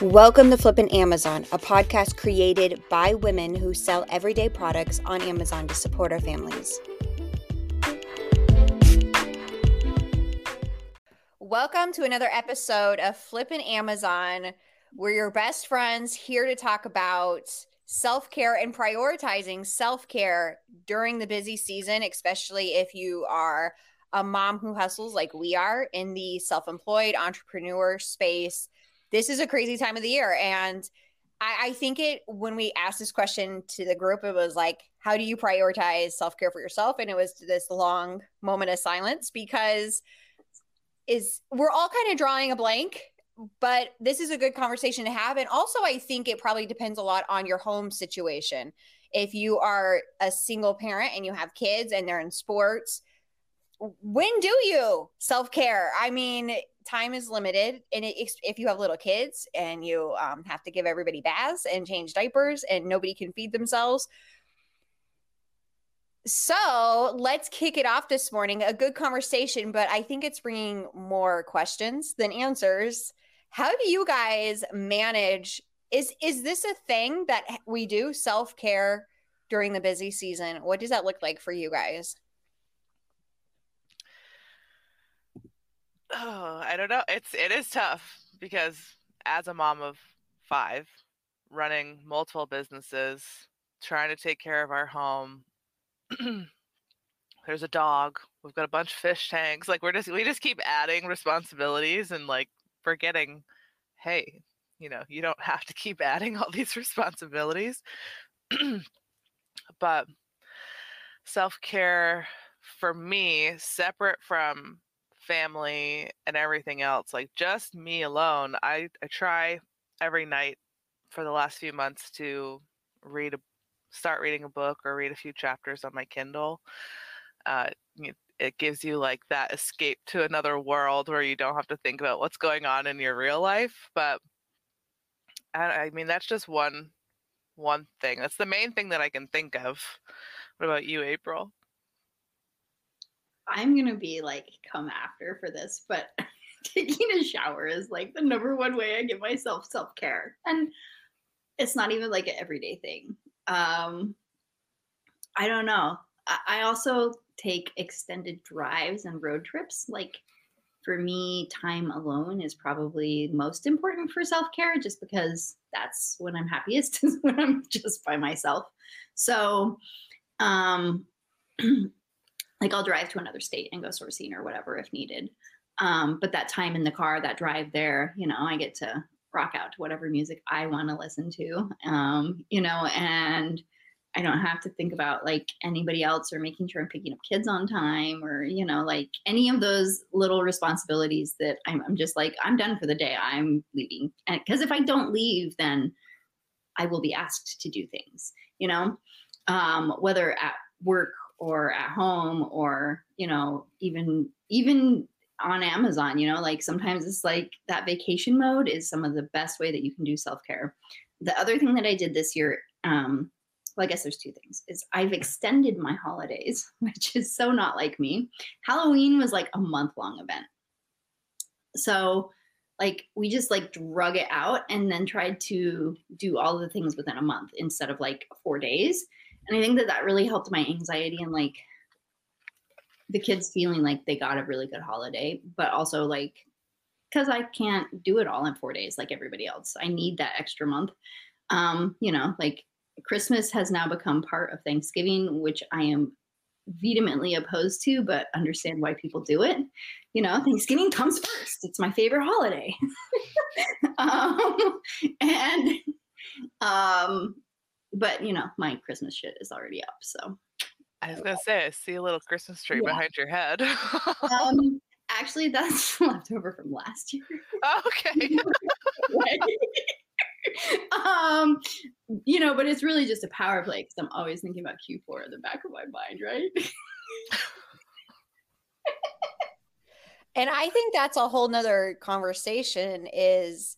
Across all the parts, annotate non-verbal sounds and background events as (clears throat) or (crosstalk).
Welcome to Flippin' Amazon, a podcast created by women who sell everyday products on Amazon to support our families. Welcome to another episode of Flippin' Amazon. We're your best friends here to talk about self care and prioritizing self care during the busy season, especially if you are a mom who hustles like we are in the self employed entrepreneur space this is a crazy time of the year. And I, I think it, when we asked this question to the group, it was like, how do you prioritize self care for yourself? And it was this long moment of silence because is we're all kind of drawing a blank but this is a good conversation to have and also i think it probably depends a lot on your home situation if you are a single parent and you have kids and they're in sports when do you self-care i mean time is limited and it, if you have little kids and you um, have to give everybody baths and change diapers and nobody can feed themselves. So let's kick it off this morning a good conversation but i think it's bringing more questions than answers. How do you guys manage is is this a thing that we do self-care during the busy season? What does that look like for you guys Oh, I don't know. It's it is tough because as a mom of five, running multiple businesses, trying to take care of our home. (clears throat) There's a dog. We've got a bunch of fish tanks. Like we're just we just keep adding responsibilities and like forgetting, hey, you know, you don't have to keep (laughs) adding all these responsibilities. (clears throat) but self-care for me, separate from family and everything else like just me alone i i try every night for the last few months to read a start reading a book or read a few chapters on my kindle uh, it gives you like that escape to another world where you don't have to think about what's going on in your real life but I, I mean that's just one one thing that's the main thing that i can think of. What about you april I'm gonna be like come after for this, but (laughs) taking a shower is like the number one way I give myself self care, and it's not even like an everyday thing. Um, I don't know. I, also take extended drives and road trips. Like for me, time alone is probably most important for self care, just because that's when I'm happiest (laughs) is when I'm just by myself. So, um, (clears throat) like I'll drive to another state and go sourcing or whatever if needed. Um, but that time in the car, that drive there, you know, I get to rock out to whatever music I want to listen to, um, you know, and I don't have to think about like anybody else or making sure I'm picking up kids on time or, you know, like any of those little responsibilities that I'm, I'm just like, I'm done for the day. I'm leaving. Because if I don't leave, then I will be asked to do things, you know, um, whether at work or at home or you know even even on amazon you know like sometimes it's like that vacation mode is some of the best way that you can do self-care the other thing that i did this year um well, I guess there's two things. Is I've extended my holidays, (laughs) which is so not like me. Halloween was like a month long event. So like we just like drug it out and then tried to do all the things within a month instead of like 4 days and i think that that really helped my anxiety and like the kids feeling like they got a really good holiday but also like because i can't do it all in four days like everybody else. I need that extra month. Um you know like christmas has now become part of thanksgiving which i am vehemently opposed to but understand why people do it. You know thanksgiving comes first. It's my favorite holiday. (laughs) Um and um but you know, my Christmas shit is already up. So I was gonna say, I see a little Christmas tree yeah. behind your head. (laughs) um, actually, that's (laughs) leftover from last year. Oh, okay. (laughs) um, you know, but it's really just a power play because I'm always thinking about Q4 in the back of my mind, right? and I think that's a whole nother conversation is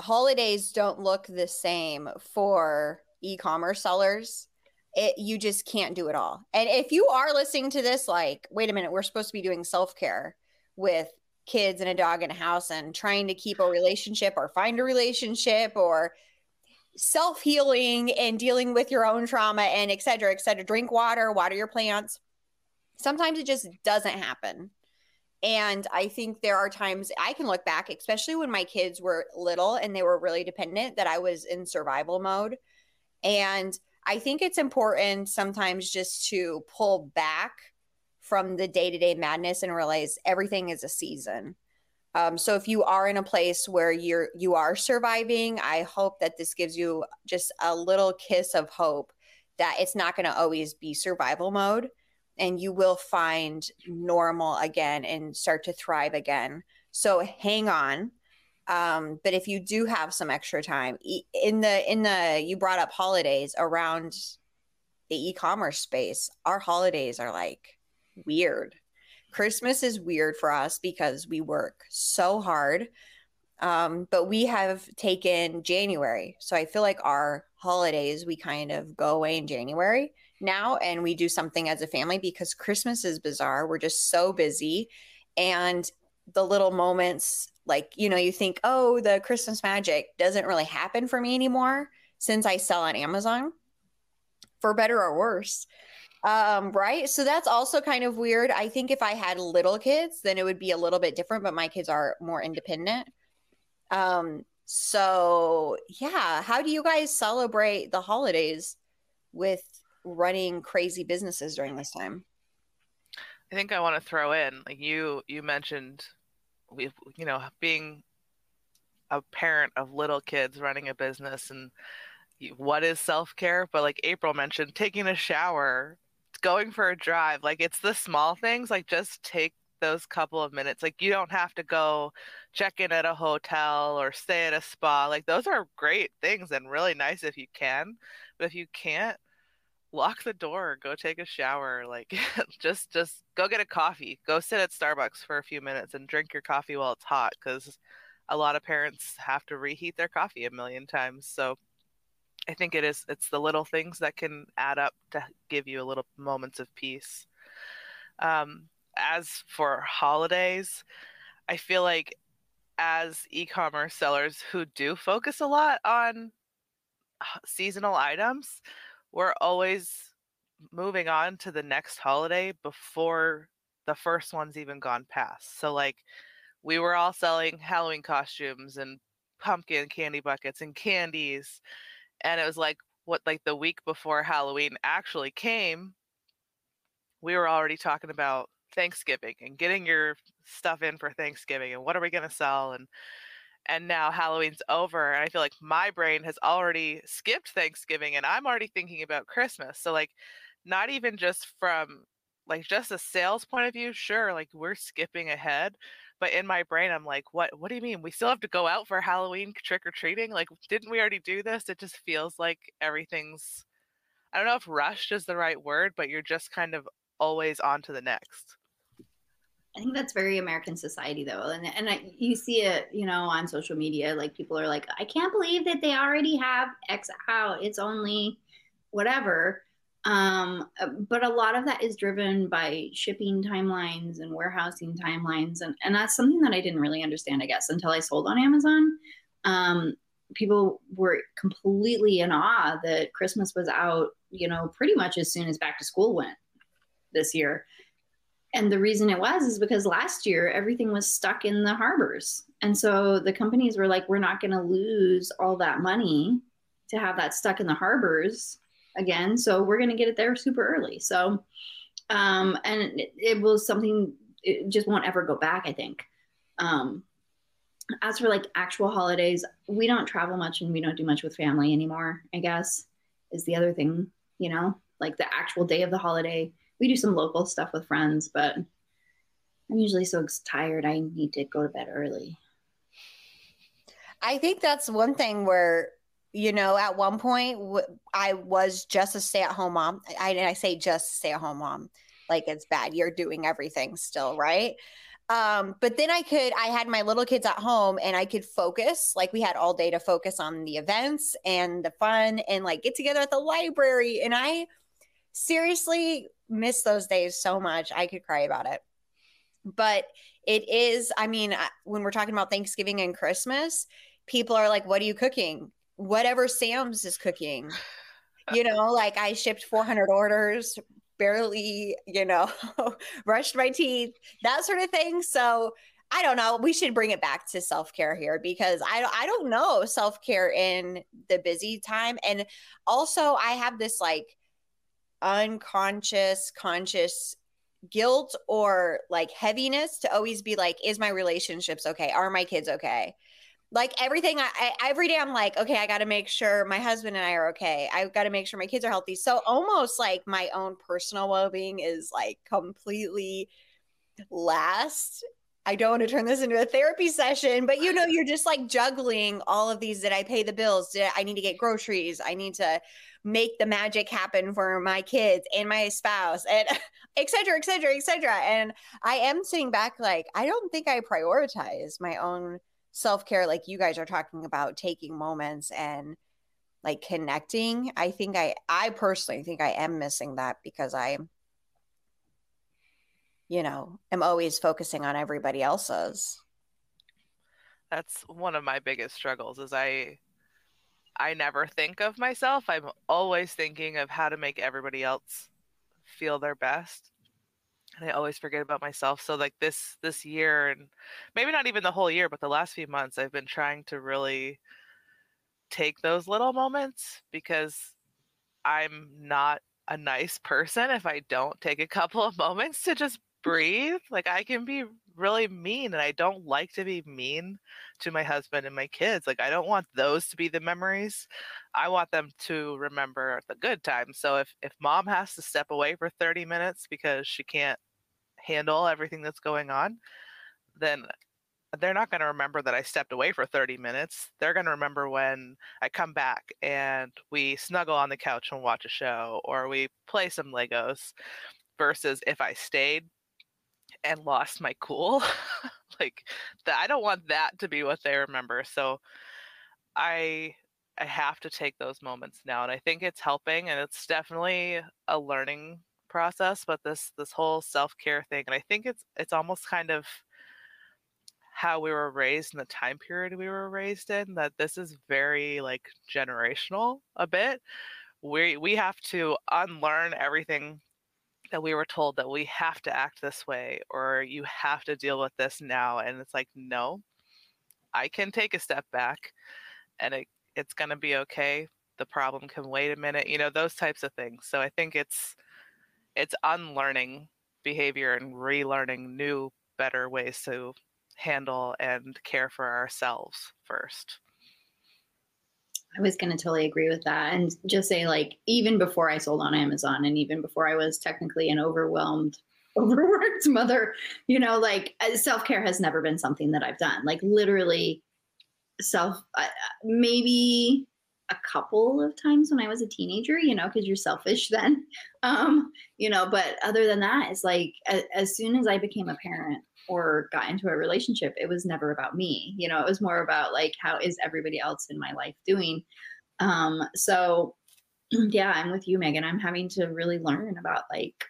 holidays don't look the same for e-commerce sellers it, you just can't do it all and if you are listening to this like wait a minute we're supposed to be doing self-care with kids and a dog in a house and trying to keep a relationship or find a relationship or self healing and dealing with your own trauma and et cetera, et cetera. Drink water, water your plants. Sometimes it just doesn't happen. And I think there are times I can look back, especially when my kids were little and they were really dependent, that I was in survival mode. And I think it's important sometimes just to pull back from the day to day madness and realize everything is a season. Um, so if you are in a place where you're you are surviving, I hope that this gives you just a little kiss of hope that it's not going to always be survival mode and you will find normal again and start to thrive again. So hang on. Um, but if you do have some extra time in the in the you brought up holidays around the e-commerce space, our holidays are like weird. Christmas is weird for us because we work so hard. Um, but we have taken January. So I feel like our holidays, we kind of go away in January now and we do something as a family because Christmas is bizarre. We're just so busy. And the little moments, like, you know, you think, oh, the Christmas magic doesn't really happen for me anymore since I sell on Amazon for better or worse. Um, right. So that's also kind of weird. I think if I had little kids, then it would be a little bit different, but my kids are more independent. Um, so yeah, how do you guys celebrate the holidays with running crazy businesses during this time? I think I want to throw in like you you mentioned we you know being a parent of little kids running a business and what is self-care? But like April mentioned taking a shower going for a drive like it's the small things like just take those couple of minutes. Like you don't have to go check in at a hotel or stay at a spa. Like those are great things and really nice if you can. But if you can't lock the door go take a shower like (laughs) just just go get a coffee. Go sit at starbucks for a few minutes and drink your coffee while it's hot because a lot of parents have to reheat their coffee a million times. So i think it is it's the little things that can add up to give you a little moments of peace. Um, as for holidays i feel like as e-commerce sellers who do focus a lot on seasonal items we're always moving on to the next holiday before the first one's even gone past. So like we were all selling Halloween costumes and pumpkin candy buckets and candies and it was like what like the week before Halloween actually came we were already talking about Thanksgiving and getting your stuff in for Thanksgiving and what are we going to sell and and now Halloween's over and I feel like my brain has already skipped Thanksgiving and I'm already thinking about Christmas. So like not even just from like just a sales point of view, sure, like we're skipping ahead, but in my brain I'm like, what what do you mean? We still have to go out for Halloween trick or treating? Like didn't we already do this? It just feels like everything's I don't know if rushed is the right word, but you're just kind of always on to the next. I think that's very American society though. And and I, you see it, you know, on social media like people are like I can't believe that they already have X out. It's only whatever. Um, uh, but a lot of that is driven by shipping timelines and warehousing timelines and and that's something that I didn't really understand I guess until I sold on Amazon. Um, people were completely in awe that Christmas was out, you know, pretty much as soon as back to school went this year and the reason it was is because last year everything was stuck in the harbors. And so the companies were like we're not going to lose all that money to have that stuck in the harbors again. So we're going to get it there super early. So um and it, it was something it just won't ever go back i think. Um as for like actual holidays we don't travel much and we don't do much with family anymore i guess is the other thing you know? Like the actual day of the holiday we do some local stuff with friends, but I'm usually so tired I need to go to bed early. I think that's one thing where you know at one point I was just a stay-at-home mom. I I say just stay-at-home mom like it's bad. You're doing everything still, right? Um, but then I could, I had my little kids at home and I could focus, like we had all day to focus on the events and the fun and like get together at the library. And I seriously miss those days so much. I could cry about it. but it is i mean when we're talking about thanksgiving and christmas people are like what are you cooking whatever sam's is cooking you (laughs) know like i shipped 400 orders barely you know (laughs) brushed my teeth that sort of thing so i don't know we should bring it back to self-care here because i, I don't know self-care in the busy time and also i have this like unconscious conscious guilt or like heaviness to always be like, is my relationships okay? Are my kids okay? Like everything, I, I every day I'm like, okay, I got to make sure my husband and I are okay. I've got to make sure my kids are healthy. So almost like my own personal well being is like completely last. I don't want to turn this into a therapy session, but you know, you're just like juggling all of these. Did I pay the bills? Did I, I need to get groceries? I need to make the magic happen for my kids and my spouse and (laughs) et cetera, et cetera, et cetera. And I am sitting back like, I don't think I prioritize my own self care like you guys are talking about taking moments and like connecting. I think I, I personally think I am missing that because I, you know, am always focusing on everybody else's. That's one of my biggest struggles is I I never think of myself. I'm always thinking of how to make everybody else feel their best. And I always forget about myself. So like this this year and maybe not even the whole year, but the last few months I've been trying to really take those little moments because I'm not a nice person if I don't take a couple of (laughs) moments to just breathe. Like I can be really mean and I don't like to be mean to my husband and my kids. Like I don't want those to be the memories. I want them to remember the good times. So if if mom has to step away for 30 minutes because she can't handle everything that's going on, then they're not going to remember that I stepped away for 30 minutes. They're going to remember when I come back and we snuggle on the couch and watch a show or we play some Legos versus if I stayed and lost my cool. (laughs) like that I don't want that to be what they remember. So I I have to take those moments now and I think it's helping and it's definitely a learning process but this this whole self-care thing and I think it's it's almost kind of how we were raised in the time period we were raised in that this is very like generational a bit we we have to unlearn everything that we were told that we have to act this way or you have to deal with this now and it's like no i can take a step back and it, it's going to be okay. The problem can wait a minute you know those types of things. So i think it's it's unlearning behavior and relearning new better ways to handle and care for ourselves first I was going to totally agree with that. And just say, like, even before I sold on Amazon and even before I was technically an overwhelmed, (laughs) overworked mother, you know, like uh, self care has never been something that I've done. Like, literally, self, uh, maybe a couple of times when I was a teenager, you know, because you're selfish (laughs) then. Um, you know, but other than that, it's like as soon as I became a parent, or got into a relationship, it was never about me. You know, it was more about like, how is everybody else in my life doing? Um, so (clears throat) yeah, I'm with you, Megan. I'm having to really learn about like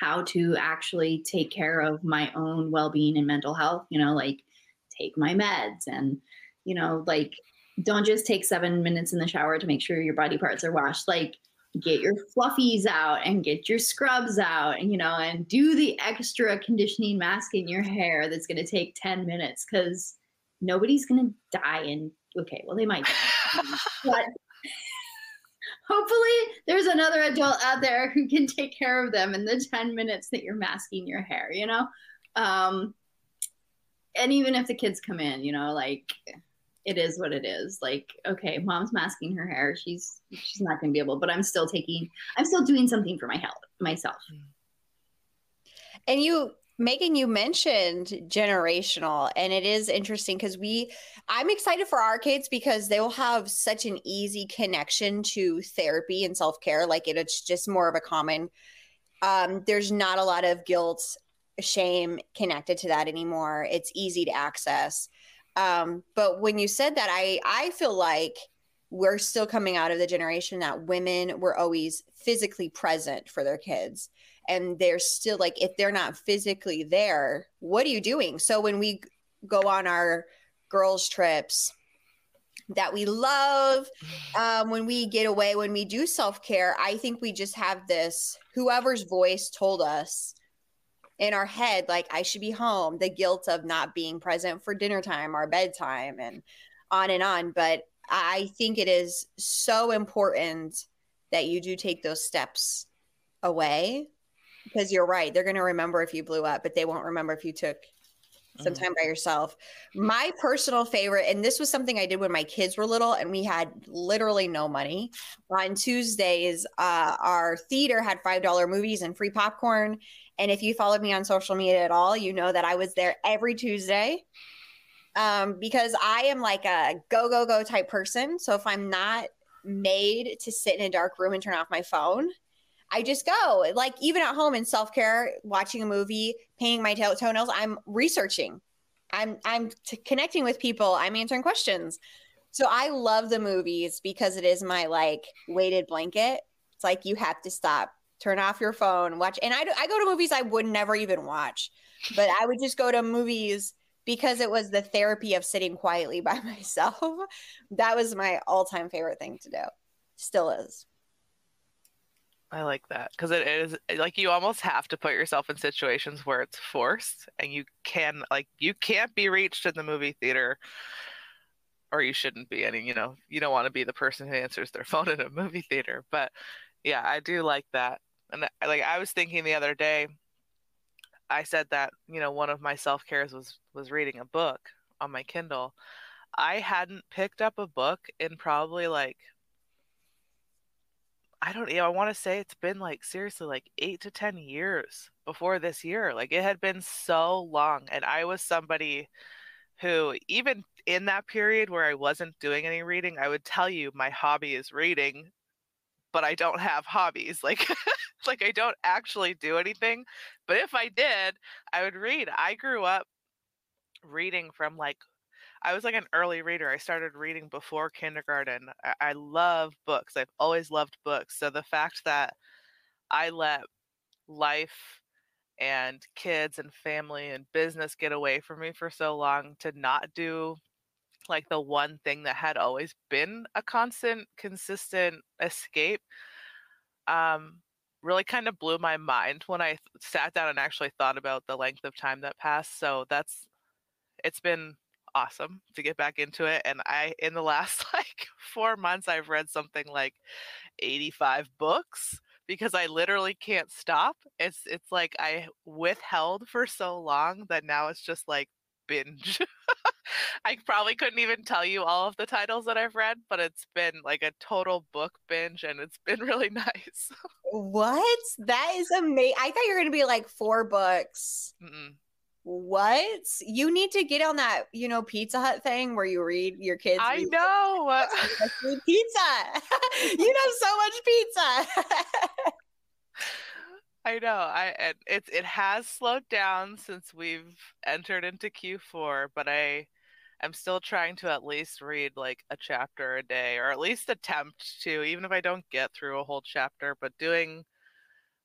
how to actually take care of my own well-being and mental health, you know, like take my meds and, you know, like don't just take seven minutes in the shower to make sure your body parts are washed. Like get your fluffies out and get your scrubs out and you know and do the extra conditioning mask in your hair that's going to take 10 minutes because nobody's going to die and okay well they might (laughs) but hopefully there's another adult out there who can take care of them in the 10 minutes that you're masking your hair you know? Um and even if the kids come in you know like it is what it is. Like, okay, mom's masking her hair. She's she's not going to be able, but I'm still taking I'm still doing something for my health myself. And you Megan, you mentioned generational, and it is interesting because we, I'm excited for our kids because they will have such an easy connection to therapy and self care. Like it, it's just more of a common, um, there's not a lot of guilt, shame connected to that anymore. It's easy to access. Um, but when you said that, I I feel like we're still coming out of the generation that women were always physically present for their kids. and they're still like if they're not physically there what are you doing so when we go on our girls trips that we love um, when we get away when we do self-care i think we just have this whoever's voice told us in our head like i should be home the guilt of not being present for dinner time or bedtime and on and on but i think it is so important that you do take those steps away because you're right they're going to remember if you blew up but they won't remember if you took some mm-hmm. time by yourself. My personal favorite, and this was something I did when my kids were little and we had literally no money. On Tuesdays, uh, our theater had $5 movies and free popcorn. And if you followed me on social media at all, you know that I was there every Tuesday um, because I am like a go, go, go type person. So if I'm not made to sit in a dark room and turn off my phone, I just go. Like even at home in self care, watching a movie, painting my to- toenails, I'm researching. I'm I'm t- connecting with people. I'm answering questions. So I love the movies because it is my like weighted blanket. It's like you have to stop, turn off your phone, watch. And I I go to movies I would never even watch, but I would just go to movies because it was the therapy of sitting quietly by (laughs) myself. that was my all time favorite thing to do. Still is. I like that because it is like you almost have to put yourself in situations where it's forced and you can like you can't be reached in the movie theater or you shouldn't be any you know you don't want to be the person who answers their (laughs) phone in a movie theater but yeah I do like that and like I was thinking the other day I said that you know one of my self-cares was was reading a book on my Kindle I hadn't picked up a book in probably like I don't you know, I want to say it's been like seriously like 8 to 10 years before this year. Like it had been so long and I was somebody who even in that period where I wasn't doing any reading, I would tell you my hobby is reading, but I don't have hobbies. Like (laughs) like I don't actually do anything. But if I did, I would read. I grew up reading from like I was like an early reader. I started reading before kindergarten. I, I love books. I've always loved books. So the fact that I let life and kids and family and business get away from me for so long to not do like the one thing that had always been a constant consistent escape um really kind of blew my mind when i sat down and actually thought about the length of time that passed so that's it's been awesome to get back into it. And I, in the (laughs) last like four months, I've read something like 85 books because I literally can't stop. It's it's like I withheld for so long that now it's just like binge. (laughs) I probably couldn't even tell you all of the titles that I've read, but it's been like a total book binge and it's been (laughs) really nice. what? That is amazing. I thought you were going to be like four books. Mm-mm what you need to get on that you know pizza hut thing where you read your kids i know pizza (laughs) you know so much pizza (laughs) i know i it, it has slowed down since we've entered into q4 but i am still trying to at least read like a chapter a day or at least attempt to even if i don't get through a whole chapter but doing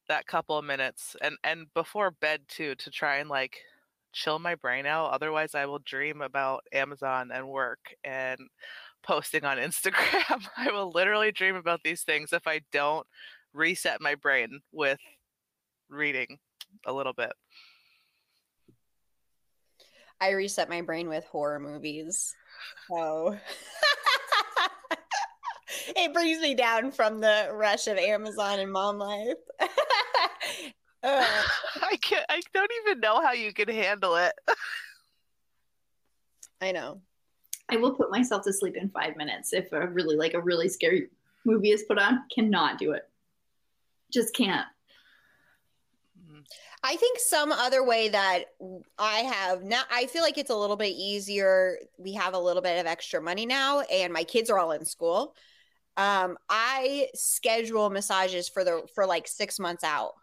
that couple of minutes and and before bed too to try and like chill my brain out. Otherwise, I will dream about Amazon and work and posting on (laughs) Instagram. I will literally dream about these things if I don't reset my brain with reading a little bit. I reset my brain with horror movies. So (laughs) it brings me down from the rush of Amazon and mom life. (laughs) Uh, (laughs) I can't. I don't even know how you can handle it. I know. I will put myself to sleep in five minutes if a really like a really scary movie is put on. Cannot do it. Just can't. I think some other way that I have now, I feel like it's a little bit easier. We have a little bit of extra money now, and my kids are all in school. Um, I schedule massages for the for like six months out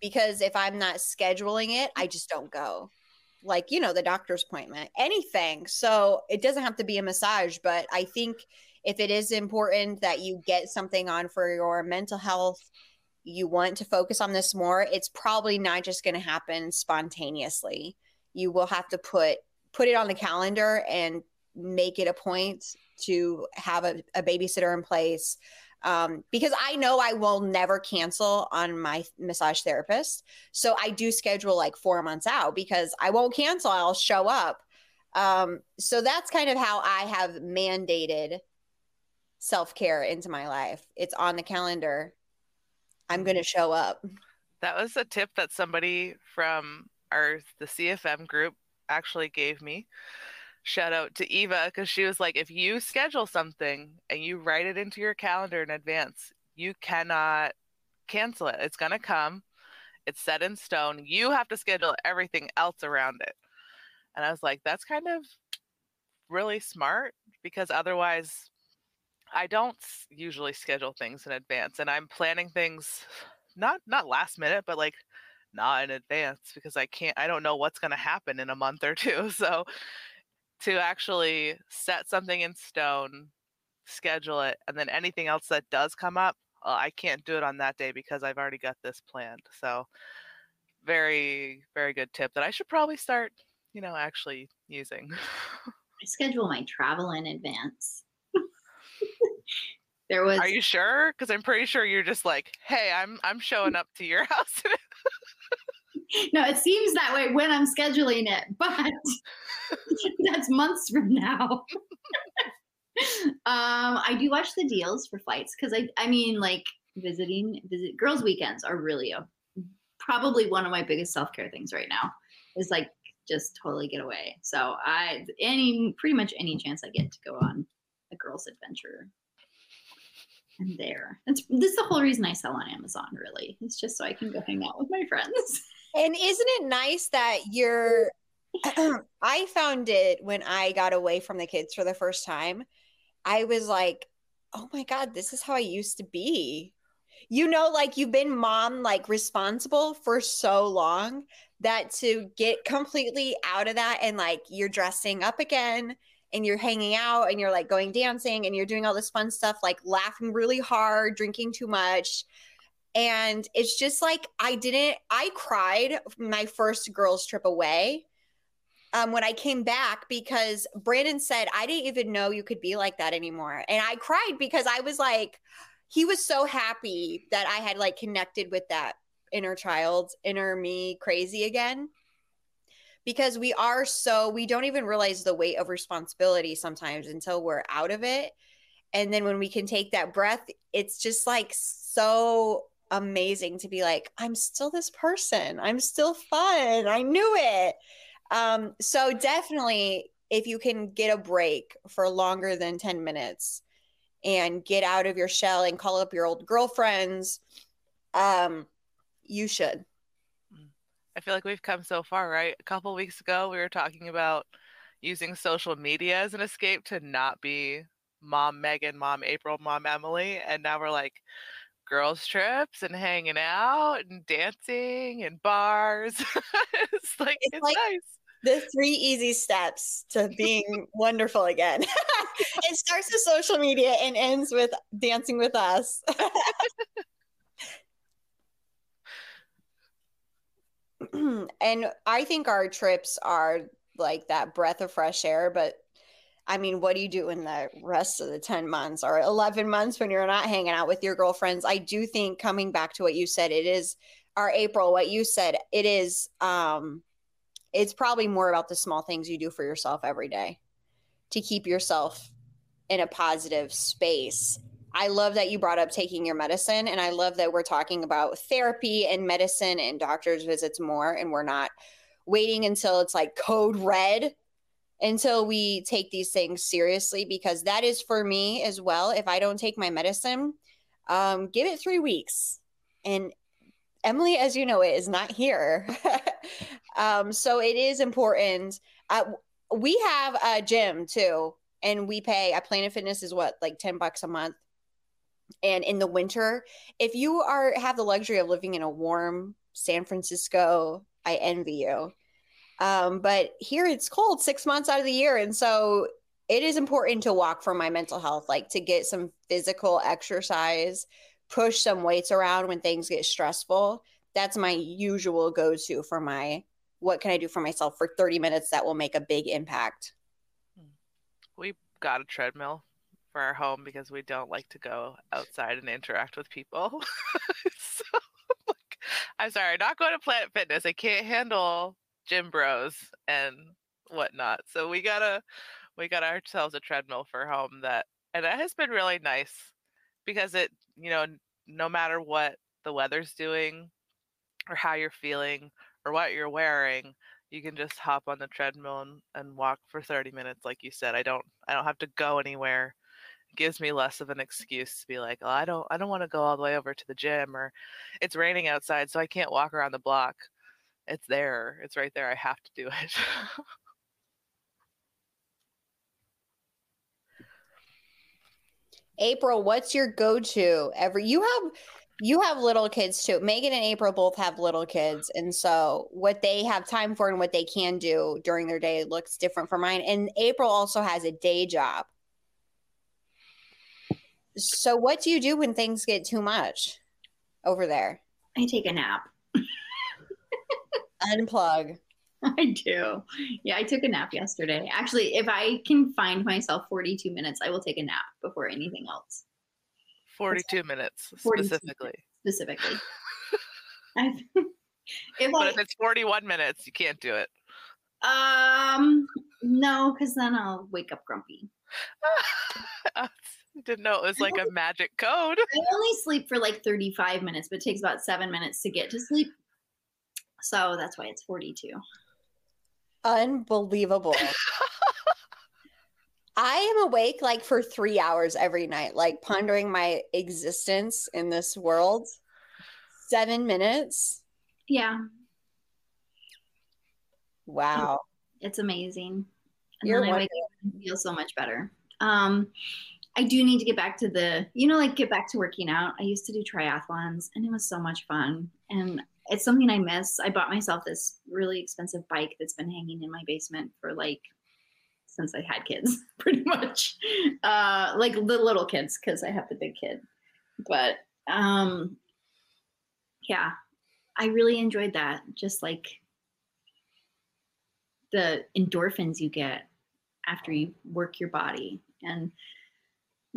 because if I'm not scheduling it, I just don't go. Like, you know, the doctor's appointment, anything. So it doesn't have to be a massage, but I think if it is important that you get something on for your mental health, you want to focus on this more, it's probably not just going to happen spontaneously. You will have to put put it on the calendar and make it a point to have a, a babysitter in place um, because I know I will never cancel on my massage therapist. So I do schedule like four months out because I won't cancel. I'll show up. Um, so that's kind of how I have mandated self care into my life. It's on the calendar. I'm going to show up. That was a tip that somebody from our the CFM group actually gave me shout out to Eva because she was like, if you schedule something and you write it into your calendar in advance, you cannot cancel it. It's going to come, it's set in stone. You have to schedule everything else around it. And I was like, that's kind of really smart because otherwise, I don't usually schedule things in advance and I'm planning things (sighs) not not last minute but like not in advance because I can't I don't know what's going to happen in a month or (laughs) two. So to actually set something in stone, schedule it, and then anything else that does come up, well, I can't do it on that day because I've already got this planned. So, very, very good tip that I should probably start, you know, actually using. (laughs) I schedule my travel in advance. There was. Are you sure? Because I'm pretty sure you're just like, hey, I'm I'm showing up to your (laughs) house. no, it seems that way when I'm scheduling it, (laughs) but that's months from now. (laughs) um, I do watch the deals for flights because I, I mean, like visiting, visit girls' weekends are really a probably one of my biggest self care things right now. Is like just totally get away. So I any pretty much any chance I get to go on a girls' adventure I'm there. That's this is the whole reason I sell on Amazon, really. It's just so I can go hang out with my friends. And isn't it nice that you're (clears throat) I found it when I got away from the kids for the first time. I was like, "Oh my god, this is how I used to be." You know, like you've been mom like responsible for so long that to get completely out of that and like you're dressing up again and you're hanging out and you're like going dancing and you're doing all this fun stuff, like laughing really hard, drinking too much. And it's just like I didn't, I cried my first girls' trip away um, when I came back because Brandon said, I didn't even know you could be like that anymore. And I cried because I was like, he was so happy that I had like connected with that inner child, inner me crazy again because we are so we don't even realize the weight of responsibility sometimes until we're out of it. And then when we can take that breath it's just like so amazing to be like i'm still this person. I'm still fun. I knew it. Um so definitely if you can get a break for longer than 10 minutes and get out of your shell and call up your old girlfriends um you should I feel like we've come so far, right? A couple weeks ago, we were talking about using social media as an escape to not be mom Megan, mom April, mom Emily. And now we're like girls' trips and hanging out and dancing and bars. (laughs) it's like, it's, it's like nice. The three easy steps to being (laughs) wonderful again. (laughs) it starts with social media and ends with dancing with us. (clears throat) and I think our trips are like that breath of fresh air. But I mean, what do you do in the rest of the 10 months or 11 months when you're not hanging out with your girlfriends? I do think coming back to what you said, it is our April, what you said, it is, um, it's probably more about the small things you do for yourself every day to keep yourself in a positive space I love that you brought up taking your medicine. And I love that we're talking about therapy and medicine and doctor's visits more. And we're not waiting until it's like code red until we take these things seriously, because that is for me as well. If I don't take my medicine, um, give it three weeks. And Emily, as you know, it is not here. (laughs) um, so it is important. Uh, we have a gym too, and we pay. A Planet Fitness is what, like 10 bucks a month and in the winter if you are have the luxury of living in a warm san francisco i envy you. Um, but here it's cold six months out of the year and so it is important to walk for my mental health like to get some physical exercise push some weights around when things get stressful, that's my usual go to for my what can I do for myself for 30 minutes that will make a big impact. We got a treadmill for our home because we don't like to go outside and interact with people. (laughs) so, (laughs) like, I'm sorry, not going to Planet Fitness. I can't handle gym bros and whatnot. So we gotta we got ourselves a treadmill for home that and that has been really nice because it you know no matter what the weather's doing or how you're feeling or what you're wearing you can just hop on the treadmill and, and walk for 30 minutes like you said i don't i don't have to go anywhere gives me less of an excuse to be like oh i don't i don't want to go all the way over to the gym or it's raining outside so i can't walk around the block it's there it's right there i have to do it April, what's your go-to every you have you have little kids too. Megan and April both have little kids. And so what they have time for and what they can do during their day looks different from mine. And April also has a day job. So what do you do when things get too much over there? I take a nap. (laughs) Unplug. I do. Yeah, I took a nap yesterday. Actually, if I can find myself 42 minutes, I will take a nap before anything else. 42 minutes 42 specifically. Specifically. (laughs) (laughs) if but I, if it's 41 minutes, you can't do it. Um, no, because then I'll wake up grumpy. I (laughs) didn't know it was like a (laughs) magic code. I only sleep for like 35 minutes, but it takes about seven minutes to get to sleep. So that's why it's 42. Unbelievable. I am awake like for three hours every night, like pondering my existence in this world. Seven minutes. Yeah. Wow. It's amazing. And You're then I wake up and feel so much better. Um, I do need to get back to the, you know, like get back to working out. I used to do triathlons and it was so much fun. And it's something I miss. I bought myself this really expensive bike that's been hanging in my basement for like since I had kids, (laughs) pretty much. Uh, like the little kids, because I have the big kid. But um, yeah, I really enjoyed that. Just like the endorphins you get after you work your body. And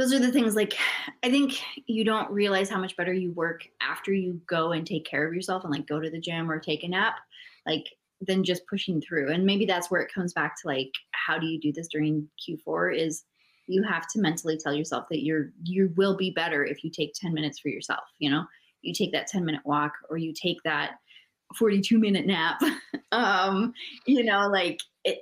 those are the things like I think you don't realize how much better you work after you go and take care of yourself and like go to the gym or take a nap. Like than just pushing through. And maybe that's where it comes back to like, how do you do this during Q4 is you have to mentally tell yourself that you're you will be better if you take 10 minutes for yourself, you know? You take that 10 minute walk or you take that 42 minute nap. (laughs) um, you know, like it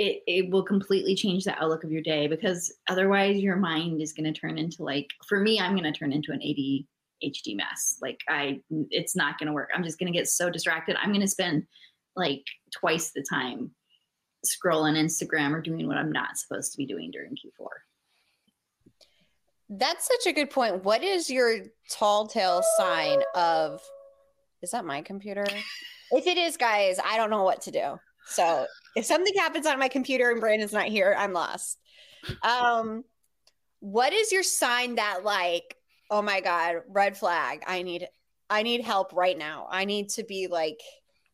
it it will completely change the outlook of your day because otherwise your mind is going to turn into like for me I'm going to turn into an ADHD mess. Like I it's not going to work. I'm just going to get so distracted. I'm going to spend like twice the time scrolling Instagram or doing what I'm not supposed to be doing during Q4. That's such a good point. What is your tall tale sign of is that my computer? (laughs) If it is, guys, I don't know what to do. So if something happens on my computer and Brandon's not here, I'm lost. Um, what is your sign that like, oh my God, red flag. I need I need help right now. I need to be like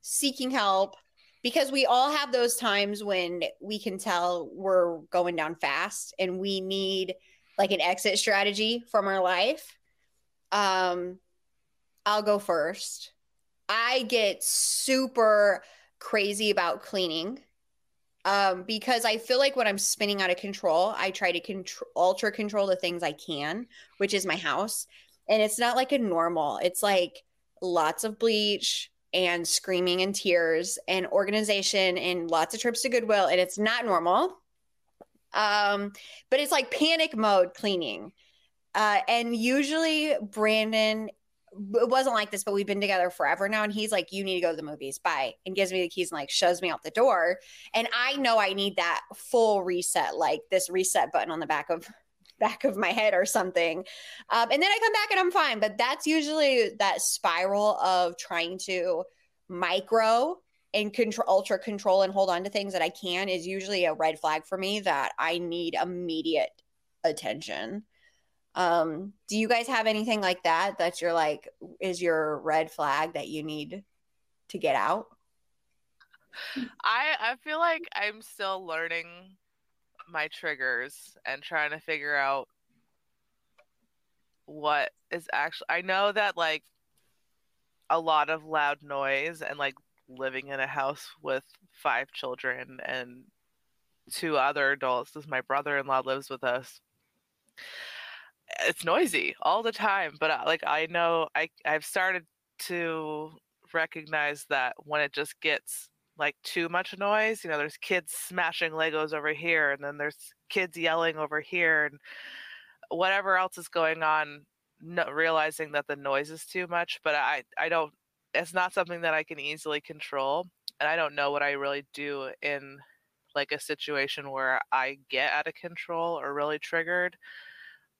seeking help because we all have those times when we can tell we're going down fast and we need like an exit strategy from our life. Um, I'll go first. I get super crazy about cleaning um, because I feel like when I'm spinning out of control, I try to control, ultra control the things I can, which is my house. And it's not like a normal, it's like lots of bleach, and screaming and tears and organization and lots of trips to Goodwill. And it's not normal. Um, but it's like panic mode cleaning. Uh, and usually Brandon it wasn't like this, but we've been together forever now. And he's like, You need to go to the movies. Bye. And gives me the keys and like shows me out the door. And I know I need that full reset, like this reset button on the back of (laughs) back of my head or something. Um, and then I come back and I'm fine. But that's usually that spiral of trying to micro and control ultra control and hold on to things that I can is usually a red flag for me that I need immediate attention. Um, do you guys have anything like that that you're like is your red flag that you need to get out? I I feel like I'm still learning my triggers and trying to figure out what is actually I know that like a lot of loud noise and like living in a house with five children and two other adults as my brother-in-law lives with us it's noisy all the time but uh, like i know i i've started to recognize that when it just gets like too much noise you know there's kids smashing legos over here and then there's kids yelling over here and whatever else is going on realizing that the noise is too much but i i don't it's not something that i can easily control and i don't know what i really do in like a situation where i get out of control or really triggered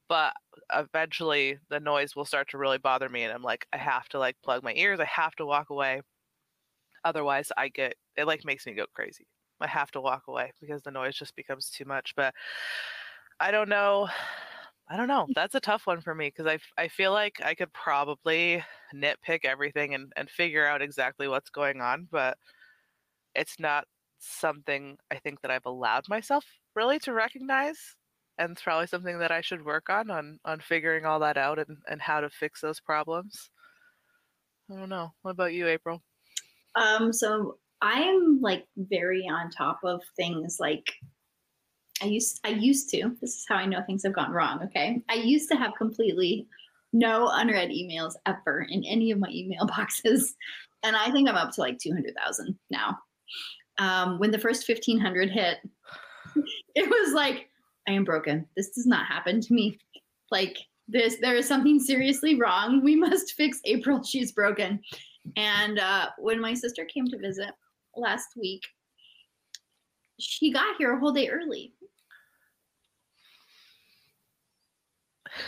but eventually the noise will start to really bother me and i'm like i have to like plug my ears i have to walk away. Otherwise i get it like makes me go crazy. I have to walk away because the noise just becomes too much but i don't know i don't know that's a tough one for me because I, I feel like i could probably nitpick everything and, and figure out exactly what's going on but it's not something i think that i've allowed myself really to recognize and it's probably something that I should work on on on figuring all that out and and how to fix those problems. I don't know. What about you, April? Um, so I'm like very on top of things like I used I used to. This is how I know things have gone wrong, okay? I used to have completely no unread emails ever in any of my email (laughs) boxes. And I think I'm up to like 200,000 now. Um, when the first 1500 hit, (laughs) it was like I am broken. This does not happen to me. (laughs) Like this, there is something seriously wrong. We must fix April. (laughs) She's broken. And uh, when my sister came to visit last week, she got here a whole day early.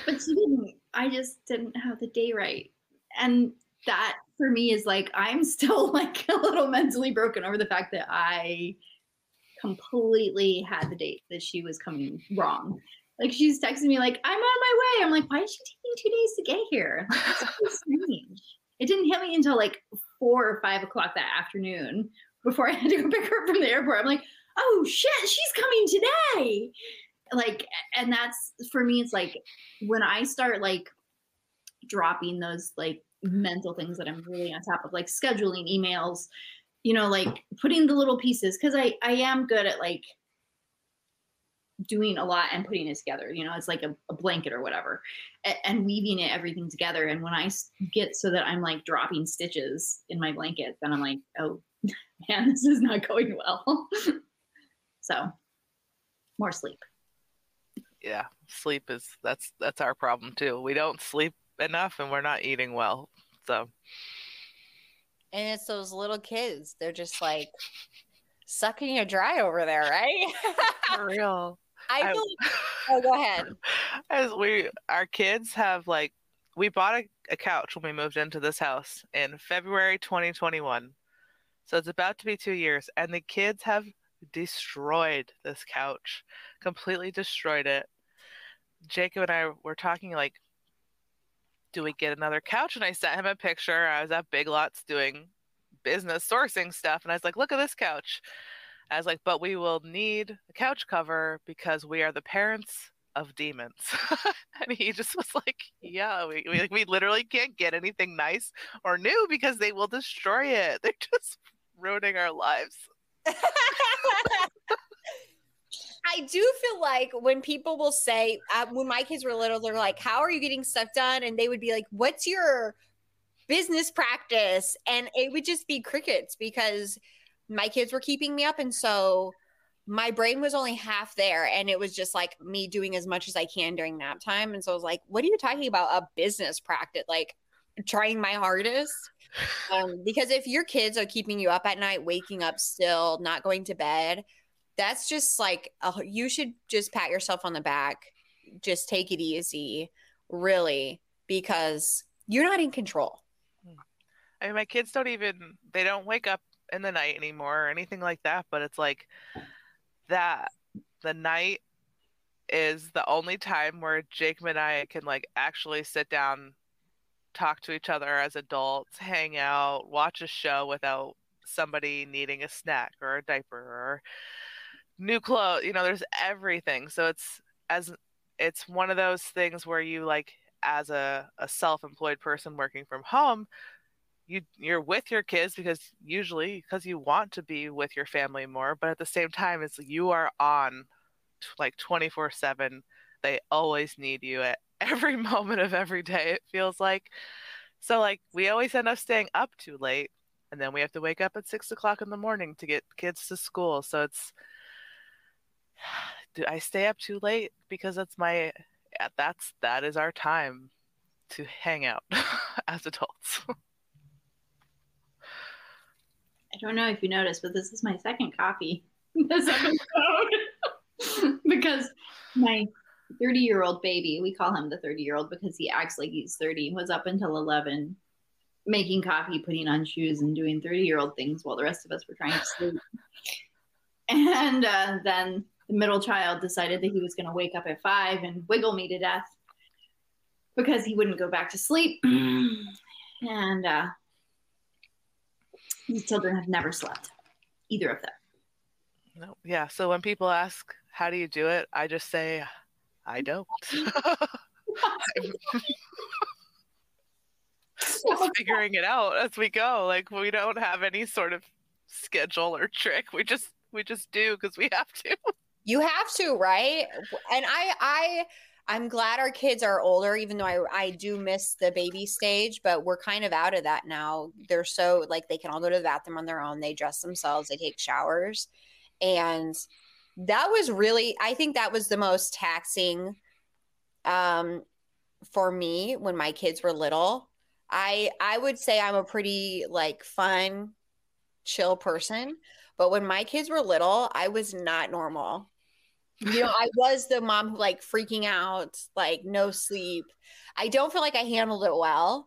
But she didn't. I just didn't have the day right. And that for me is like, I'm still (laughs) like a little mentally broken over the fact that I completely had the date that she was coming wrong. Like she's texting me like, I'm on my way. I'm like, why is she taking two days to get here? So (laughs) strange. It didn't hit me until like four or five o'clock that afternoon before I had to go pick her up from the airport. I'm like, oh shit, she's coming today. Like, and that's for me, it's like when I start like dropping those like mental things that I'm really on top of, like scheduling emails, you know like putting the little pieces because i i am good at like doing a lot and putting it together you know it's like a, a blanket or whatever and, and, weaving it everything together and when i get so that i'm like dropping stitches in my blanket then i'm like oh (laughs) man this is not going well. (laughs) So more sleep. Yeah sleep is that's that's our problem too. We don't sleep enough and we're not eating well so and it's those little kids. They're just like sucking you dry over there, right? (laughs) For real. I feel oh go ahead. (laughs) As we our kids have like we bought a, a couch when we moved into this house in February 2021. So it's about to be two years, and the kids have destroyed this couch, completely destroyed it. Jacob and I were talking like do we get another couch? And I sent him a picture. I was at Big Lots doing business sourcing stuff. And I was like, look at this couch. I was like, but we will need a couch cover because we are the parents of demons. (laughs) and he just was like, yeah, we, we, we literally can't get anything nice or new because they will destroy it. (laughs) They're just ruining our lives. (laughs) I do feel like when people will say, uh, when my kids were little, they're like, How are you getting stuff done? And they would be like, What's your business practice? And it would just be crickets because my kids were keeping me up. And so my brain was only half there. And it was just like me doing as much as I can during nap time. And so I was like, What are you talking about? A business practice? Like, trying my hardest. (laughs) Um, because if your kids are keeping you up at night, waking up still, not going to bed, that's just like a, you should just pat yourself on the back. Just take it easy really because you're not in control. I mean, my kids don't even they don't wake up in the night anymore or anything like that but it's like that the night is the only time where jake and I can like actually sit down, talk to each other as adults, hang out, watch a show without somebody needing a snack or a diaper or new clothes. You know, there's everything. So it's as it's one of those things where you like as a, a self-employed person working from home you you're with your kids because usually because you want to be with your family more but at the same time it's you are on like 24 7 they always need you at (laughs) every moment of every day it feels like so like we always end up staying up too late and then we have to wake up at six o'clock in the morning to get kids to school so it's do i stay up too late? Because that's my that's that is our time to hang out (laughs) as adults. (laughs) I don't know if you noticed, but this is my second coffee (laughs) this episode. Because my 30 year old baby, we call him the 30 year old because he acts like he's 30, was up until 11 making coffee, putting on shoes, and doing 30 year old things while the rest of us were trying to sleep. and uh, then the middle child decided that he was going to wake up at five and wiggle me to death because he wouldn't go back to sleep. (clears throat) and uh, these children have never slept, either of them. No, yeah. So when people ask, how do you do it? I just say, I don't. (laughs) just (laughs) figuring it out as we go. Like we don't have any sort of schedule or trick. We just we just do because we have to. (laughs) You have to, right? And I I I'm glad our kids are older, even though I, I do miss the baby stage, but we're kind of out of that now. They're so like they can all go to the bathroom on their own. They dress themselves, they take showers. And that was really, I think that was the most taxing um, for me when my kids were little. I I would say I'm a pretty like fun, chill person. But when my kids were little, I was not normal you know, I was the mom who like freaking out, like no sleep. I don't feel like I handled it well.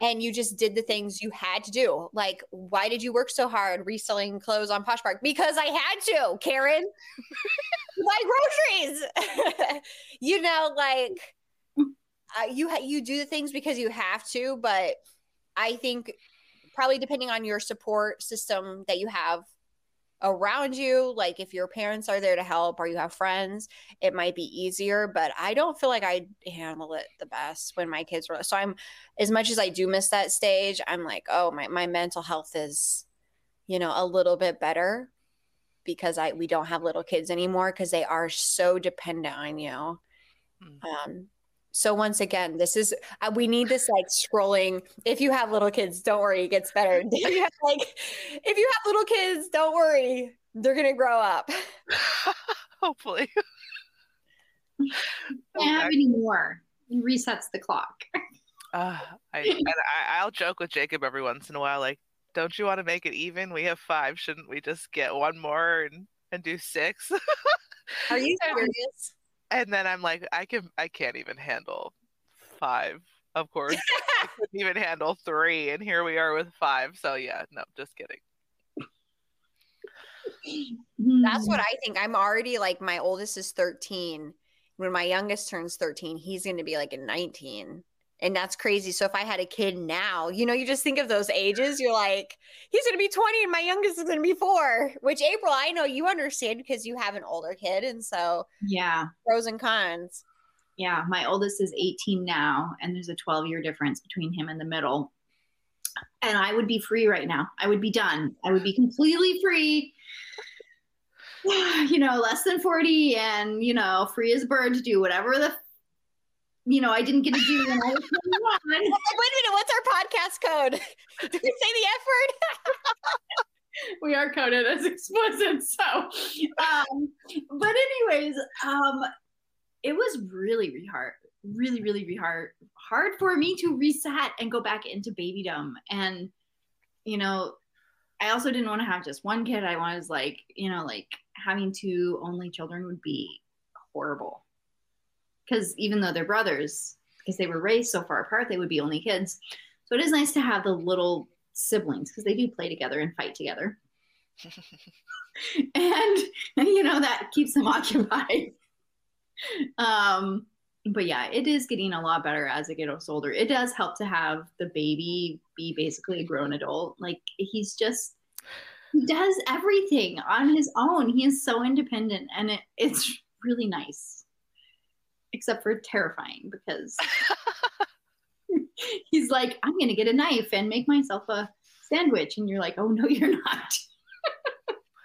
And you just did the things you had to do. Like, why did you work so hard reselling clothes on Poshmark? Because I had to, Karen. (laughs) Buy groceries. (laughs) you know, like uh, you ha- you do the things because you have to. But I think probably depending on your support system that you have around you like if your parents are there to help or you have friends it might be easier but i don't feel like i handle it the best when my kids were so i'm as much as i do miss that stage i'm like oh my, my mental health is you know a little bit better because i we don't have little kids anymore because they are so dependent on you mm. um so once again, this is uh, we need this like scrolling. If you have little kids, don't worry, it gets better. (laughs) If you have, like if you have little kids, don't worry, they're gonna grow up. (laughs) Hopefully. (laughs) Can't have any more. resets the clock. Uh, I, and I I'll joke with Jacob every once in a while, like, don't you want to make it even? We have five. Shouldn't we just get one more and and do six? Are you serious? And then I'm like, I can I can't even handle five. Of course, I (laughs) couldn't even handle three, and here we are with five. So yeah, no, just kidding. That's what I think. I'm already like my oldest is 13. When my youngest turns 13, he's going to be like a 19 and that's crazy. So if I had a kid now, you know, you just think of those ages, you're like, he's going to be 20 and my youngest is going to be 4, which April, I know you understand because you have an older kid and so Yeah. Pros and cons. Yeah, my oldest is 18 now and there's a 12 year difference between him and the middle. And I would be free right now. I would be done. I would be completely free. (sighs) You know, less than 40 and, you know, free as a bird to do whatever the you know, I didn't get to do when I was 21. Wait a minute, what's our podcast code? (laughs) Did we say the F word? (laughs) we are coded as explicit. So, um, but anyways, um, it was really, really hard, really, really, really hard, hard for me to reset and go back into babydom. And, you know, I also didn't want to have just one kid. I was like, you know, like having two only children would be horrible because even though they're brothers, because they were raised so far apart, they would be only kids. So it is nice to have the little siblings because they do play together and fight together. (laughs) and, you know, that keeps them (laughs) occupied. um, but yeah, it is getting a lot better as it gets older. It does help to have the baby be basically a grown adult. Like he's just he does everything on his own. He is so independent, and it, it's really nice, except for terrifying because (laughs) (laughs) he's like, I'm gonna get a knife and make myself a sandwich, and you're like, oh no, (laughs) you're not.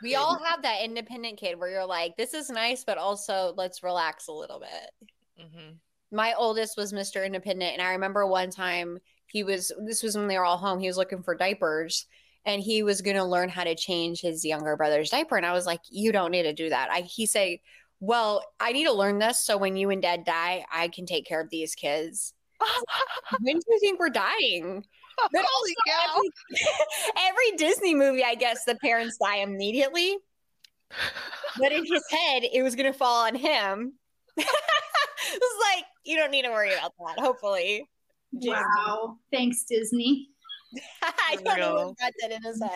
we all have that independent kid where you're like, this is nice, but also let's relax a little bit. Mm-hmm. My oldest was Mr. Independent, and I remember one time he was. This was when they were all home. He was looking for diapers, and he was going to learn how to change his younger brother's diaper. And I was like, "You don't need to do that." I he said, "Well, I need to learn this so when you and Dad die, I can take care of these kids." (laughs) when do you think we're dying? (laughs) But also, every, (laughs) every Disney movie, I guess the parents die immediately. But in his head, it was going to fall on him. it's like you don't need to worry about that. Hopefully. Wow. Thanks, Disney. I don't know what got that in his head.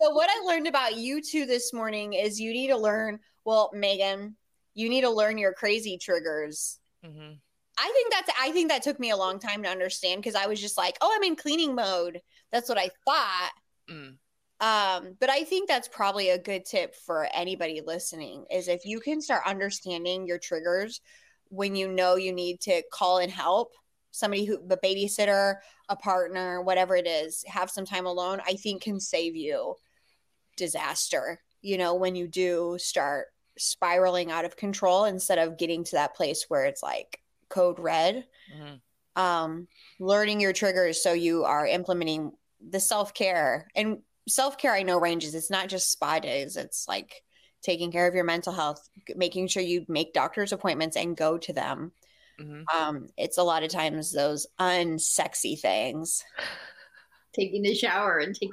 So what I learned about you two this morning is you need to learn. Well, Megan, you need to learn your crazy triggers. Mm-hmm. I think that's. I think that took me a long time to understand because I was just like, "Oh, I'm in cleaning mode." That's what I thought. Mm. Um, but I think that's probably a good tip for anybody listening is if you can start understanding your triggers when you know you need to call in help, somebody who the babysitter, a partner, whatever it is, have some time alone, I think can save you disaster. You know, when you do start spiraling out of control instead of getting to that place where it's like code red. Mm-hmm. Um, learning your triggers so you are implementing the self care and self care, I know ranges. It's not just spa days. It's like taking care of your mental health, making sure you make doctor's appointments and go to them. Mm-hmm. Um, it's a lot of times those unsexy things. (laughs) Taking a shower and taking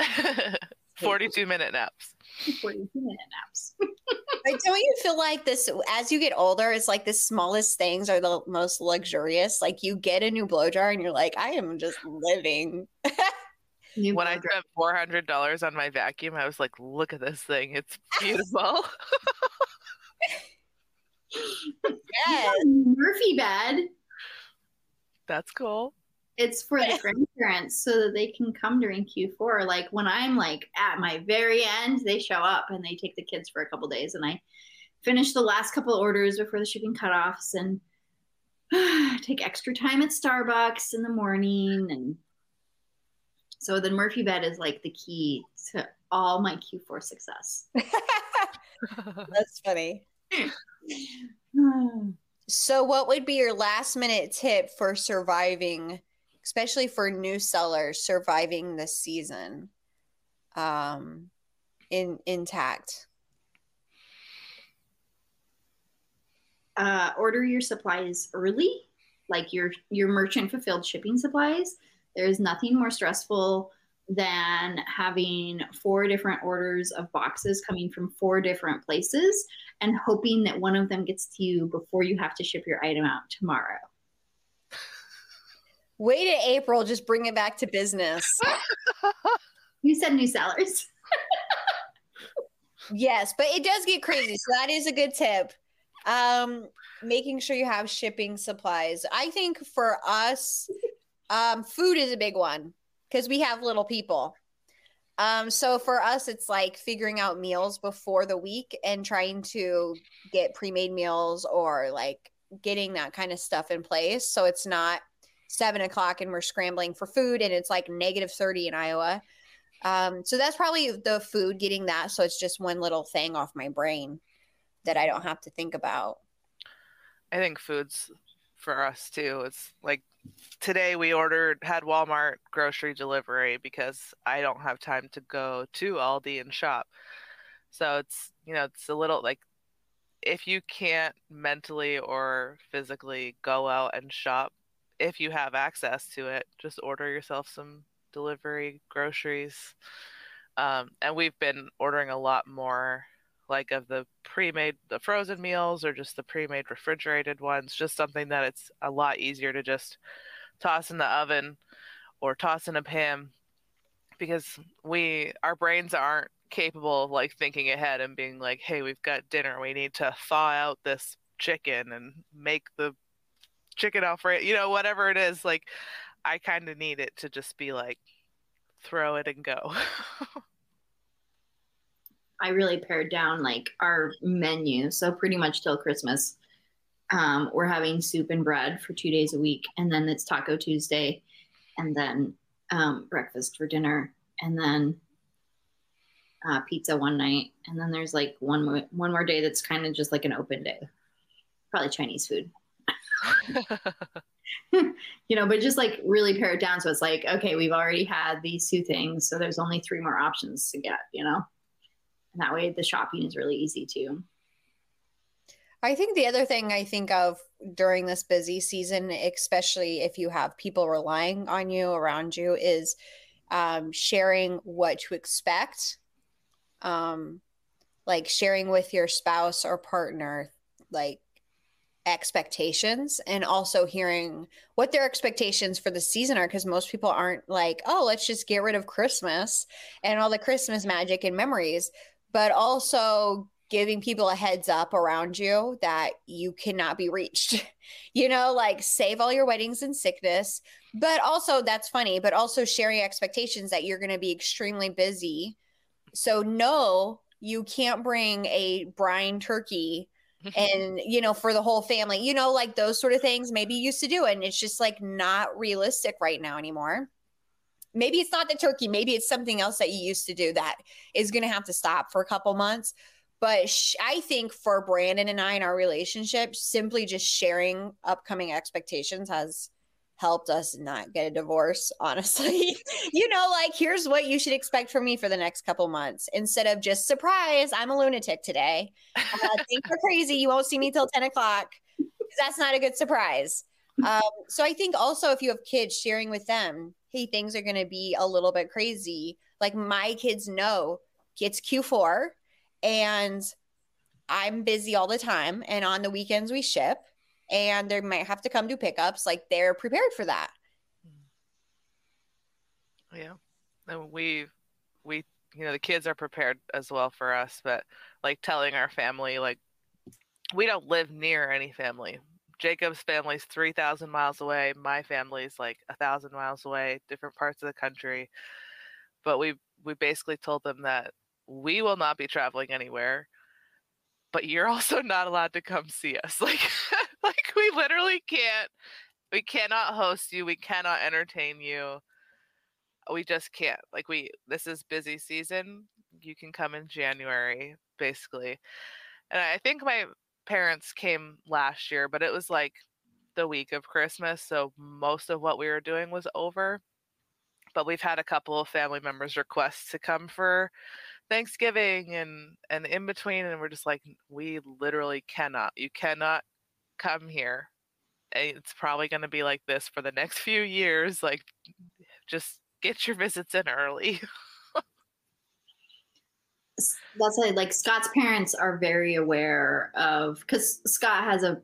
naps. (laughs) 42 minute naps. 42 minute naps. (laughs) but don't you feel like this as you get older, it's like the smallest things are the most luxurious? Like you get a new blow jar and you're like, I am just living. (laughs) New when I spent four hundred dollars on my vacuum, I was like, "Look at this thing! It's (laughs) beautiful." yes. Murphy bed. That's cool. It's for the grandparents so that they can come during Q4. Like when I'm like at my very end, they show up and they take the kids for a couple days, and I finish the last couple orders before the shipping cutoffs and (sighs) take extra time at Starbucks in the morning and so the Murphy bed is like the key to all my Q4 success. (laughs) (laughs) That's funny. (sighs) so, what would be your last minute tip for surviving, especially for new sellers surviving this season um, in intact? Uh, order your supplies early, like your your merchant fulfilled shipping supplies there's nothing more stressful than having four different orders of boxes coming from four different places and hoping that one of them gets to you before you have to ship your item out tomorrow. Wait to April, just bring it back to business. (laughs) you said new sellers. (laughs) yes, but it does get crazy. So that is a good tip. Um, making sure you have shipping supplies. I think for us, um, food is a big one because we have little people. Um, so for us, it's like figuring out meals before the week and trying to get pre-made meals or like getting that kind of stuff in place. So it's not seven o'clock and we're scrambling for food and it's like negative 30 in Iowa. Um, so that's probably the food getting that. So it's just one little thing off my brain that I don't have to think about. I think food's for us too. It's like today we ordered had Walmart grocery delivery because I don't have time to go to Aldi and shop. So it's you know it's a little like if you can't mentally or physically go out and shop, if you have access to it, just order yourself some delivery groceries. Um, and we've been ordering a lot more like of the pre-made the frozen meals or just the pre-made refrigerated ones just something that it's a lot easier to just toss in the oven or toss in a pan because we our brains aren't capable of like thinking ahead and being like, hey, we've got dinner. We need to thaw out this chicken and make the chicken alfredo, you know, whatever it is. Like, I kind of need it to just be like, throw it and go. (laughs) I really pared down like our menu. So pretty much till Christmas, um, we're having soup and bread for two days a week, and then it's Taco Tuesday, and then um, breakfast for dinner, and then uh, pizza one night, and then there's like one more, one more day that's kind of just like an open day, probably Chinese food. (laughs) you know, but just like really pare it down. So it's like, okay, we've already had these two things, so there's only three more options to get. You know, and that way the shopping is really easy too. I think the other thing I think of during this busy season, especially if you have people relying on you around you, is um, sharing what to expect um like sharing with your spouse or partner like expectations and also hearing what their expectations for the season are because most people aren't like oh let's just get rid of christmas and all the christmas magic and memories but also giving people a heads up around you that you cannot be reached. (laughs) You know like save all your weddings and sickness but also that's funny but also sharing expectations that you're going to be extremely busy. So no, you can't bring a brine turkey and you know for the whole family you know like those sort of things maybe you used to do it and it's just like not realistic right now anymore. Maybe it's not the turkey maybe it's something else that you used to do that is going to have to stop for a couple months but sh- i think for brandon and i in our relationship simply just sharing upcoming expectations has helped us not get a divorce, (laughs) honestly. you know, like here's what you should expect from me for the next couple months instead of just surprise, I'm a lunatic today. Uh, (laughs) things are crazy. You won't see me till 10 o'clock. That's not a good surprise. Um, so I think also if you have kids sharing with them, hey, things are going to be a little bit crazy. Like my kids know it's Q4 and I'm busy all the time. And on the weekends we ship and they might have to come do pickups. Like they're prepared for that. Mm. Yeah. And we, we, you know, the kids are prepared as well for us, but like telling our family, like, we don't live near any family. Jacob's family's 3,000 miles away. My family's like a thousand miles away, different parts of the country. But we, we basically told them that we will not be traveling anywhere but you're (laughs) also not allowed to come see us. Like (laughs) (laughs) like we literally can't we cannot host you, we cannot entertain you. We just can't. Like we this is busy season. You can come in January basically. And I think my parents came last year, but it was like the week of Christmas, so most of what we were doing was over. But we've had a couple of family members request to come for Thanksgiving and and in between, and we're just like, we literally cannot. You cannot come here. Eh, it's probably going to be like this for the next (laughs) few years. Like, just get your visits in early. (laughs) That's it. Like Scott's parents are very aware of because Scott has a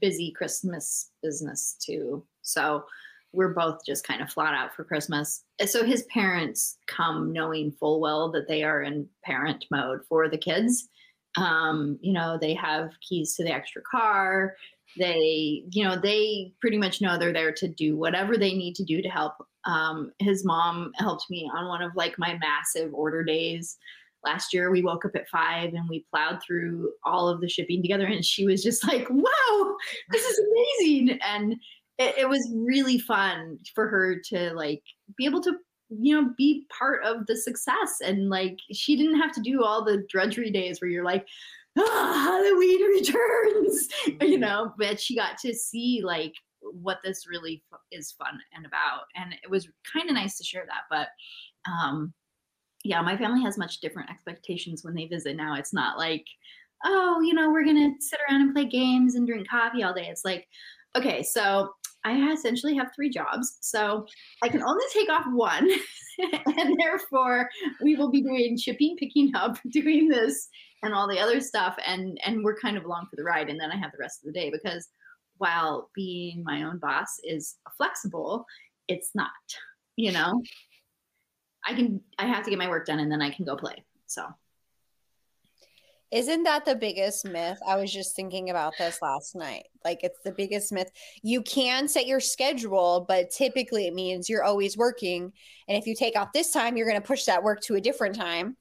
busy Christmas business too. So we're both just kind of flat out for Christmas. Eh, so his parents come knowing full well that they are in parent mode for the kids. Um, you know, they have keys to the extra car. They, you know, they pretty much know they're there to do whatever they need to do to help. Um, his mom helped me on one of like my massive order days last year we woke up at five and we plowed through all of the shipping together and she was just like wow this is amazing and it, it was really fun for her to like be able to you know be part of the success. And like she didn't have to do all the drudgery days where you're like ah, halloween returns (laughs) you know but she got to see like what this really is fun and about. And it was kind of nice to share that but um yeah my family has much different expectations when they visit now. It's not like oh you know we're gonna sit around and play games and drink coffee all day. It's like okay so I essentially have three jobs. So I can only take off one. (laughs) and therefore, we will be doing shipping, picking up, (laughs) doing this, and all the other stuff. And, and we're kind of along for the ride. And then I have the rest of the day because while being my own boss is flexible, it's not, you know? I can, I have to get my work done and then I can go play. So isn't that the biggest myth? I was just thinking about this last night. Like, it's the biggest myth. You can set your schedule, but typically it means you're always working. And if you take off this time, you're going to push that work to a different time.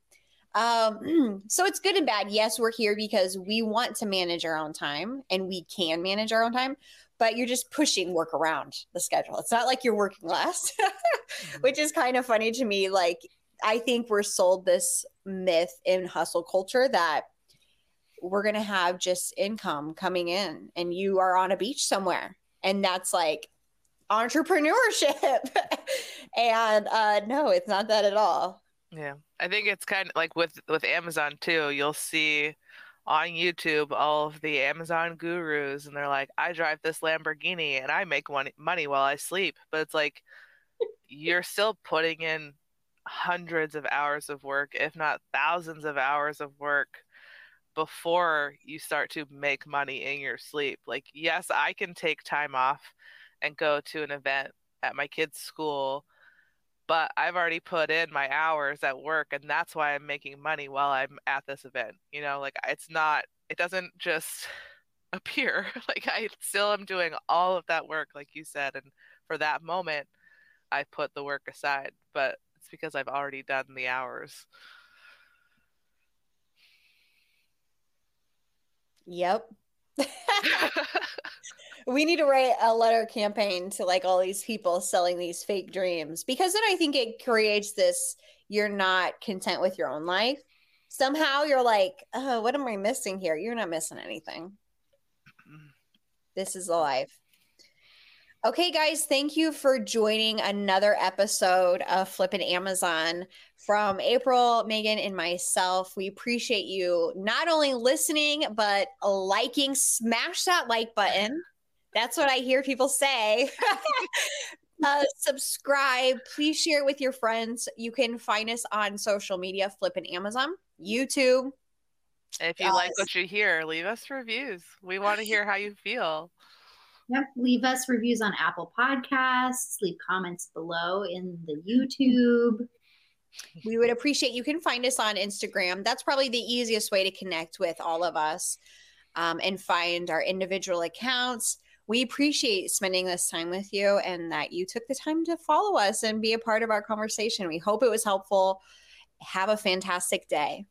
Um, (clears throat) so it's good and bad. Yes, we're here because we want to manage our own time and we can manage our own time, but you're just pushing work around the schedule. It's not like you're working less, (laughs) which is kind of funny to me. Like, I think we're sold this myth in hustle culture that we're going to have just income coming in and you are on a beach somewhere. And that's like entrepreneurship. (laughs) and uh, no, it's not that at all. Yeah. I think it's kind of like with with Amazon too. You'll see on YouTube all of the Amazon gurus and they're like, "I drive this Lamborghini and I make money money while I sleep." But it's like (laughs) you're still putting in hundreds of hours of work, if not thousands of hours of work before you start to make money in your sleep. Like, yes, I can take time off and go to an event at my kid's school, but I've already put in my hours at work, and that's why I'm making money while I'm at this event. You know, like it's not, it doesn't just (laughs) appear. (laughs) Like, I still am doing all of that work, like you said, and for that moment, I put the work aside, but it's because I've already done the hours. Yep. (laughs) (laughs) we need to write a letter campaign to like all these people selling these fake dreams because then I think it creates this you're not content with your own life. Somehow you're like, oh, what am I missing here? You're not missing anything. Mm. This is the life. Okay, guys, thank you for joining another episode of Flippin' Amazon from April, Megan, and myself. We appreciate you not only listening, but liking. Smash that like button. That's what I hear people say. (laughs) uh, subscribe. Please share it with your friends. You can find us on social media, Flippin' Amazon, YouTube. If you uh, like what you hear, leave us reviews. We want to hear how you feel. Yep. Leave us reviews on Apple Podcasts. Leave comments below in the YouTube. We would appreciate you can find us on Instagram. That's probably the easiest way to connect with all of us um, and find our individual accounts. We appreciate spending this time with you and that you took the time to follow us and be a part of our conversation. We hope it was helpful. Have a fantastic day.